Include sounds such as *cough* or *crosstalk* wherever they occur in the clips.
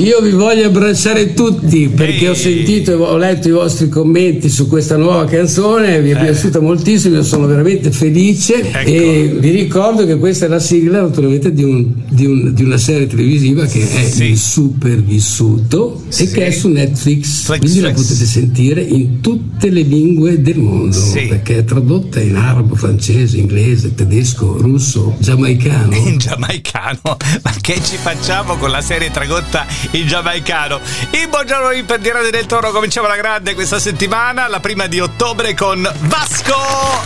Io vi voglio abbracciare tutti perché Ehi. ho sentito e ho letto i vostri commenti su questa nuova canzone, vi è eh. piaciuta moltissimo, io sono veramente felice ecco. e vi ricordo che questa è la sigla naturalmente di, un, di, un, di una serie televisiva che è sì. Il Supervissuto sì. e che è su Netflix, Flex, quindi Flex. la potete sentire in tutte le lingue del mondo sì. perché è tradotta in arabo, francese, inglese, tedesco, russo, giamaicano. In giamaicano? Ma che ci facciamo con la serie tradotta in giamaicano? Il buongiorno per dire del Toro cominciamo la grande questa settimana, la prima di ottobre con Vasco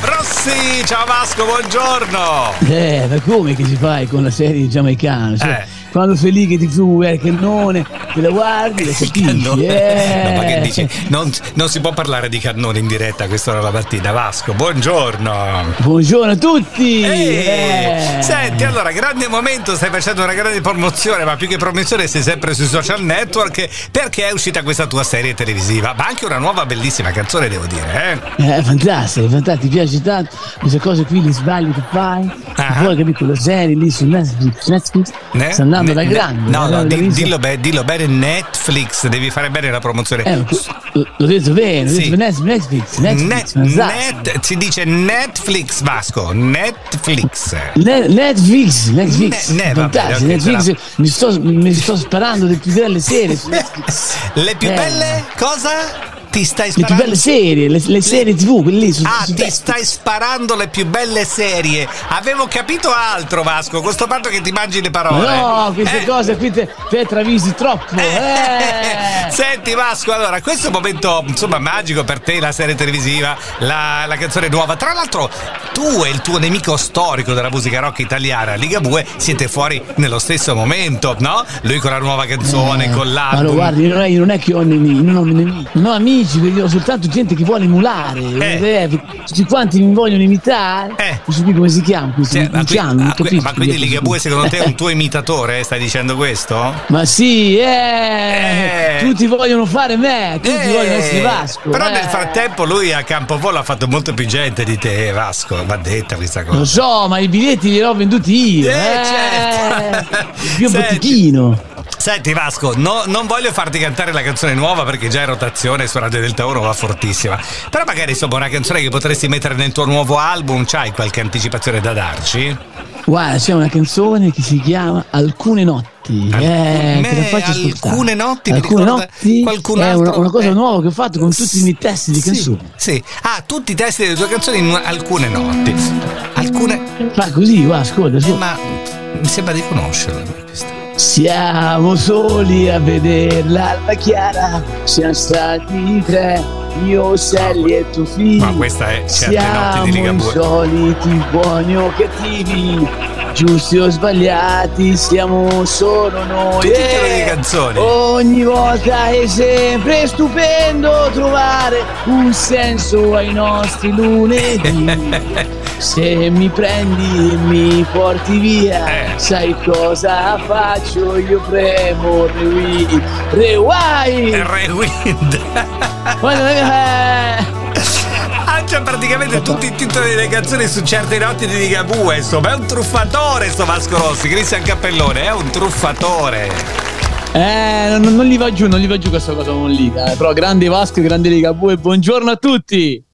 Rossi. Ciao Vasco, buongiorno. Eh, ma come che si fa con la serie giamaicana? Cioè, eh quando sei lì che ti fuga il cannone, te la guardi, la capisci. Eh. No, ma che dici? Non, non, si può parlare di cannone in diretta a quest'ora la mattina. Vasco, buongiorno. Buongiorno a tutti. Eh. Senti, allora, grande momento, stai facendo una grande promozione, ma più che promozione sei sempre sui social network perché è uscita questa tua serie televisiva, ma anche una nuova bellissima canzone, devo dire. Eh, eh fantastico, fantastico, ti piace tanto queste cose qui, li sbagli che fai. Uh-huh. Poi capito la serie lì su Netflix, Netflix ne? sta andando ne, da grande. No, no, di, dillo, be, dillo, bene Netflix, devi fare bene la promozione. Eh, l'ho detto bene, sì. detto Netflix, Netflix. Net, net, si dice Netflix Vasco, Netflix. Ne, Netflix, Netflix. Ne, vabbè, okay, Netflix mi, sto, mi sto sparando le più belle serie su *laughs* Netflix. le più eh. belle cosa? Ti stai sparando. Le più belle serie, le, le serie TV, quelle lì. Su, ah, su ti stai sparando le più belle serie. Avevo capito altro, Vasco, questo fatto che ti mangi le parole. No, queste eh. cose qui te, te travisi troppo. Eh. Eh. *laughs* Senti, Vasco, allora, questo è un momento, insomma, magico per te, la serie televisiva, la, la canzone nuova. Tra l'altro, tu e il tuo nemico storico della musica rock italiana, Liga Bue, siete fuori nello stesso momento, no? Lui con la nuova canzone, eh. con l'album. Ma guardi, non è, non è che ho nemici, non ho nemici, non ho amici amici, vedo soltanto gente che vuole emulare. Eh. Eh, tutti quanti mi vogliono imitare. Eh. Non so più come si chiama. Questo, cioè, ma, chiamo, qui, ma quindi Ligabue secondo te è un *laughs* tuo imitatore? Stai dicendo questo? Ma sì, eh, eh. tutti vogliono fare me, tutti eh. vogliono essere Vasco. Però nel frattempo lui a Campovolo ha fatto molto più gente di te, Vasco. Va detta questa cosa. Lo so, ma i biglietti li ho venduti io. Eh, certo. Più un bottichino. Senti Vasco, no, non voglio farti cantare la canzone nuova perché già in rotazione su Radio Delta 1 va fortissima. Però magari insomma una canzone che potresti mettere nel tuo nuovo album, c'hai qualche anticipazione da darci? Guarda, c'è una canzone che si chiama Alcune notti. Alcune, eh, alcune notti, alcune notti qualcun è una, una, cosa eh. nuova che ho fatto con tutti i miei testi di canzoni. Sì, Ah, tutti i testi delle tue canzoni in alcune notti. Alcune. Ma così, va, ascolta, ascolta. Eh, ma mi sembra di conoscerla questa. Siamo soli a vederla alla chiara, siamo stati tre, io, Sally e tuo figlio. Ma questa è certe Siamo notti di i soliti buoni o cattivi, giusti o sbagliati, siamo solo noi. Tutti eh, di canzoni. Ogni volta è sempre stupendo trovare un senso ai nostri lunedì. *laughs* Se mi prendi e mi porti via, eh. sai cosa faccio? Io premo rewind. Rewind! Rewind! *laughs* Ah, c'è praticamente tutti i titoli delle canzoni su certe notti di Ligabue, insomma, è un truffatore sto Vasco Rossi, Cristian Cappellone, è un truffatore. Eh, non, non, gli va giù, non gli va giù questa cosa non lì, eh. però grande Vasco, grande Ligabue, buongiorno a tutti!